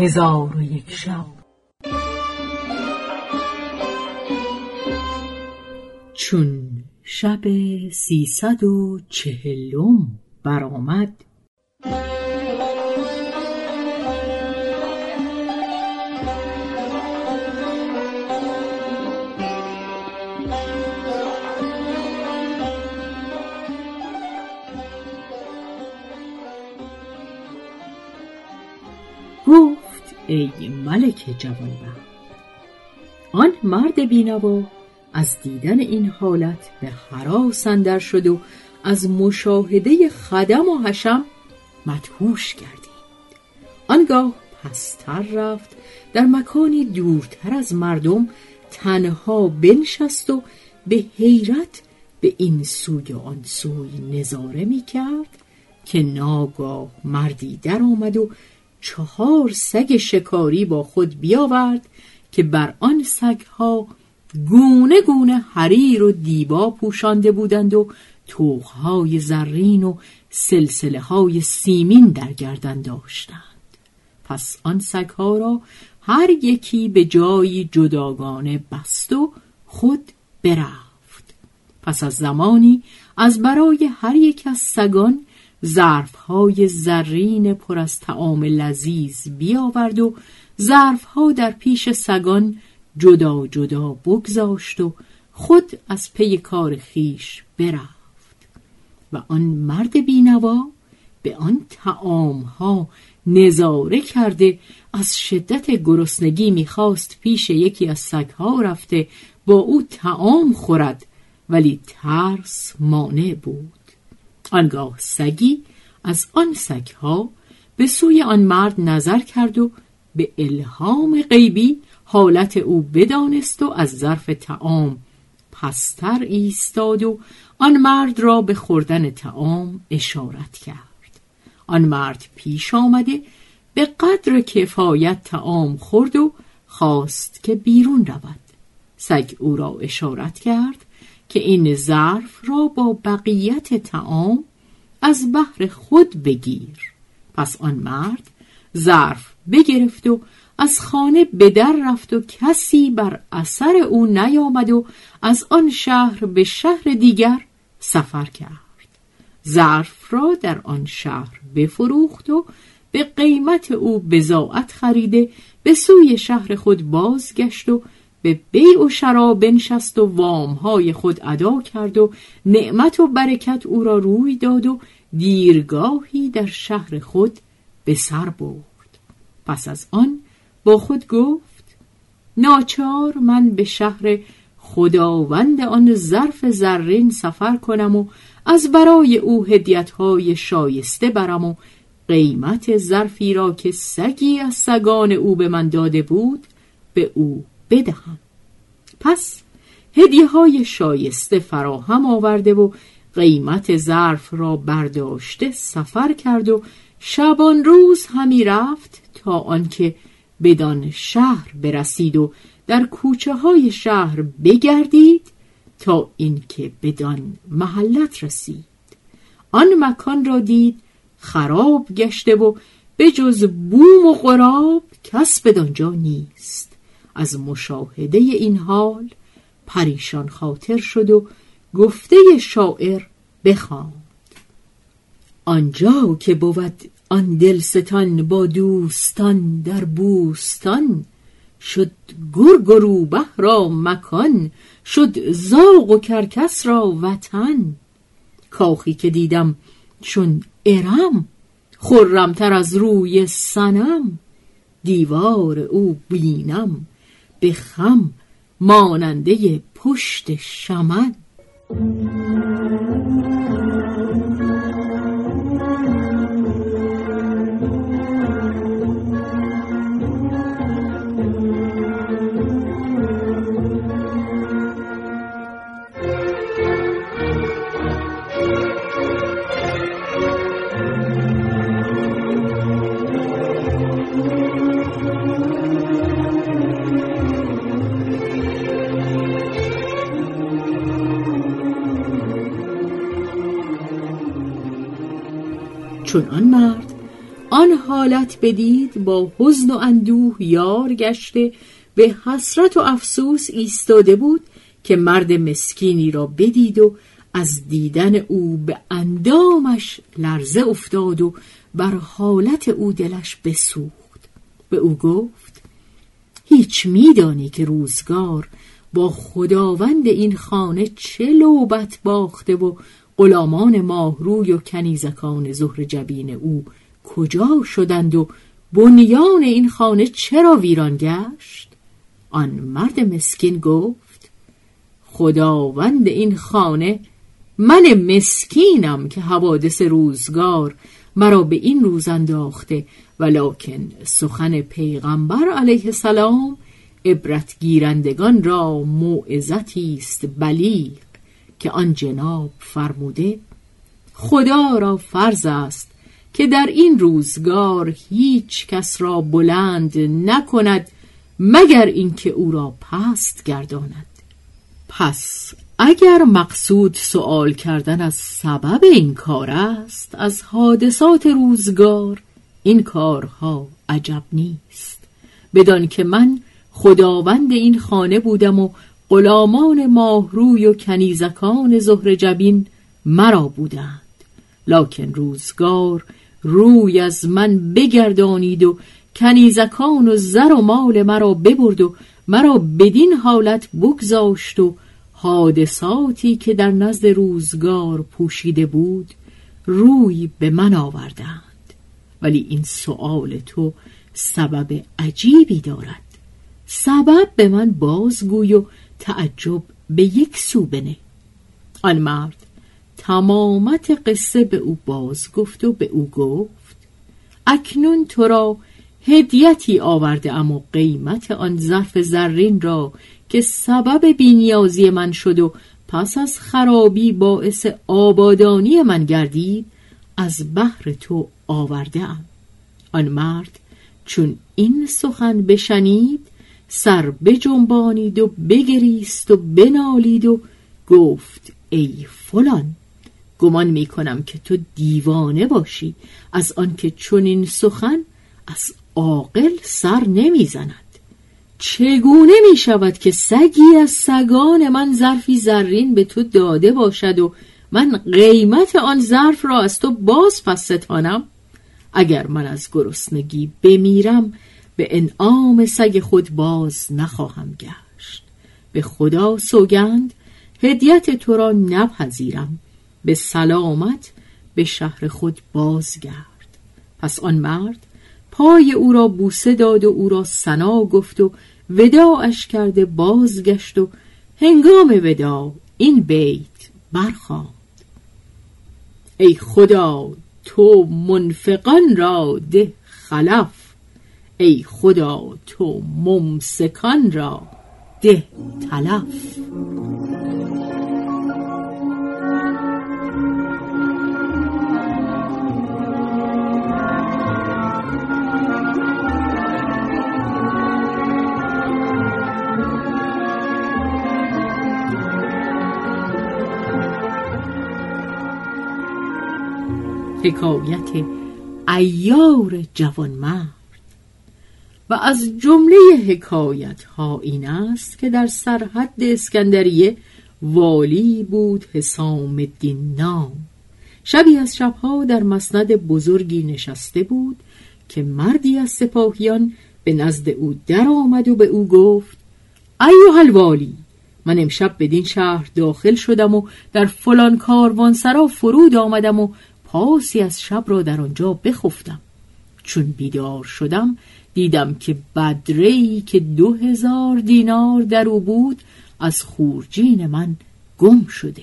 هزار و یک شب. چون شب سیصد و چهلم برآمد ای ملک جوانبخت. آن مرد بینوا از دیدن این حالت به حراس اندر شد و از مشاهده خدم و حشم مدهوش گردید. آنگاه پستر رفت در مکانی دورتر از مردم تنها بنشست و به حیرت به این سوی و آن سوی نظاره می کرد که ناگاه مردی در آمد و چهار سگ شکاری با خود بیاورد که بر آن سگها گونه گونه حریر و دیبا پوشانده بودند و توخهای زرین و سلسله های سیمین در گردن داشتند. پس آن سگها را هر یکی به جایی جداگانه بست و خود برفت. پس از زمانی از برای هر یک از سگان ظرفهای زرین پر از تعام لذیذ بیاورد و ظرفها در پیش سگان جدا جدا بگذاشت و خود از پی کار خیش برفت. و آن مرد بینوا به آن تعامها نظاره کرده از شدت گرسنگی می‌خواست پیش یکی از سگها رفته با او تعام خورد ولی ترس مانع بود. آنگاه سگی از آن سگها به سوی آن مرد نظر کرد و به الهام غیبی حالت او بدانست و از ظرف تعام پستر ایستاد و آن مرد را به خوردن تعام اشارت کرد. آن مرد پیش آمده به قدر کفایت تعام خورد و خواست که بیرون رود. سگ او را اشارت کرد که این ظرف را با بقیت تعام از بحر خود بگیر. پس آن مرد ظرف بگرفت و از خانه به در رفت و کسی بر اثر او نیامد و از آن شهر به شهر دیگر سفر کرد. ظرف را در آن شهر بفروخت و به قیمت او بزاعت خریده به سوی شهر خود بازگشت و به بیع و شراب بنشست و وامهای خود ادا کرد و نعمت و برکت او را روی داد و دیرگاهی در شهر خود به سر برد. پس از آن با خود گفت ناچار من به شهر خداوند آن ظرف زرین سفر کنم و از برای او هدیتهای شایسته برم و قیمت ظرفی را که سگی از سگان او به من داده بود به او بدهم. پس هدیه های شایسته فراهم آورده و قیمت ظرف را برداشته سفر کرد و شبان روز همی رفت تا آنکه بدان شهر برسید و در کوچه های شهر بگردید تا اینکه بدان محلت رسید. آن مکان را دید خراب گشته و به جز بوم و غراب کس بدانجا نیست. از مشاهده این حال پریشان خاطر شد و گفته شاعر بخواند آنجا که بود آن دلستان با دوستان در بوستان شد گرگ و روبه را مکان شد زاغ و کرکس را وطن. کاخی که دیدم چون ارم خرمتر از روی سنم دیوار او بینم به خم ماننده پشت شمن. چون آن مرد آن حالت بدید با حزن و اندوه یار گشته به حسرت و افسوس ایستاده بود که مرد مسکینی را بدید و از دیدن او به اندامش لرزه افتاد و بر حالت او دلش بسوخت. به او گفت هیچ میدانی که روزگار با خداوند این خانه چه لوبت باخته و غلامان ماهروی و کنیزکان زهر جبین او کجا شدند و بنیان این خانه چرا ویران گشت؟ آن مرد مسکین گفت خداوند این خانه من مسکینم که حوادث روزگار مرا به این روز انداخته ولکن سخن پیغمبر علیه السلام عبرت گیرندگان را موعظتی است بلیغ که آن جناب فرموده خدا را فرض است که در این روزگار هیچ کس را بلند نکند مگر اینکه او را پست گرداند. پس اگر مقصود سوال کردن از سبب این کار است از حادثات روزگار این کارها عجب نیست. بدان که من خداوند این خانه بودم و غلامان ماهروی و کنیزکان زهر جبین مرا بودند. لکن روزگار روی از من بگردانید و کنیزکان و زر و مال مرا ببرد و مرا بدین حالت بگذاشت و حادثاتی که در نزد روزگار پوشیده بود روی به من آوردند. ولی این سؤال تو سبب عجیبی دارد. سبب به من بازگوی و تعجب به یک سو بنه آن مرد تمامت قصه به او باز گفت و به او گفت اکنون تو را هدیتی آورده اما قیمت آن ظرف زرین را که سبب بینیازی من شد و پس از خرابی باعث آبادانی من گردید از بحر تو آورده ام. آن مرد چون این سخن بشنید سر بجنبانید و بگریست و بنالید و گفت ای فلان گمان می کنم که تو دیوانه باشی. از آنکه چنین سخن از عاقل سر نمی‌زند. چگونه می شود که سگی از سگان من ظرفی زرین به تو داده باشد و من قیمت آن ظرف را از تو باز پس ستانم؟ اگر من از گرسنگی بمیرم به انعام سگ خود باز نخواهم گشت. به خدا سوگند هدیت تو را نپذیرم. به سلامت به شهر خود بازگرد. پس آن مرد پای او را بوسه داد و او را سنا گفت و وداعش کرده بازگشت و هنگام ودا این بیت برخواند ای خدا تو منفقان را ده خلف. ای خدا تو ممسکان را ده تلف. حکایت ایار جوانمرد. و از جمله حکایت ها این است که در سرحد اسکندریه والی بود حسام الدین نام. شبی از شبها در مسند بزرگی نشسته بود که مردی از سپاهیان به نزد او در آمد و به او گفت ایوه الوالی من امشب بدین شهر داخل شدم و در فلان کاروانسرا فرود آمدم و پاسی از شب را در آنجا بخفتم. چون بیدار شدم دیدم که بدری که دو هزار دینار در او بود از خورجین من گم شده.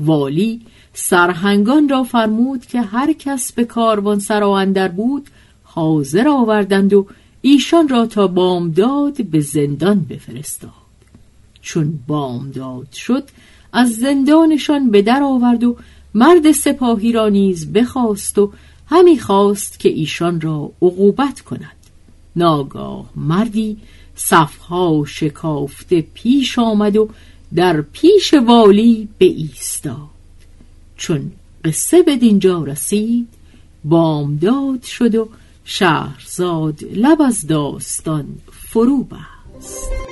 والی سرهنگان را فرمود که هر کس به کاروان سرا اندر بود حاضر آوردند و ایشان را تا بامداد به زندان بفرستاد. چون بامداد شد از زندانشان به در آورد و مرد سپاهی را نیز بخواست و همی خواست که ایشان را عقوبت کند. ناگاه مردی صفها شکافته پیش آمد و در پیش والی به ایستاد. چون قصه به دینجا رسید بامداد شد و شهرزاد لب از داستان فرو بست.